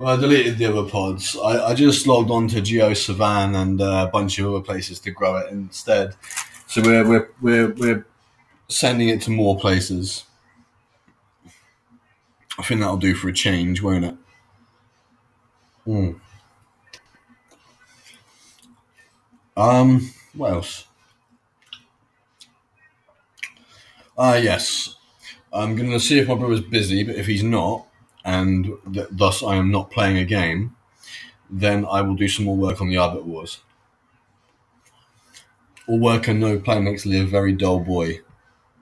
Well, I deleted the other pods. I, I just logged on to Geo Savan and uh, a bunch of other places to grow it instead. So we're we're we're, we're sending it to more places. I think that'll do for a change, won't it? Hmm. Um, what else? Ah, yes. I'm going to see if my brother's busy, but if he's not, and th- thus I am not playing a game, then I will do some more work on the Arbiter Wars. All work and no play makes Lee a very dull boy.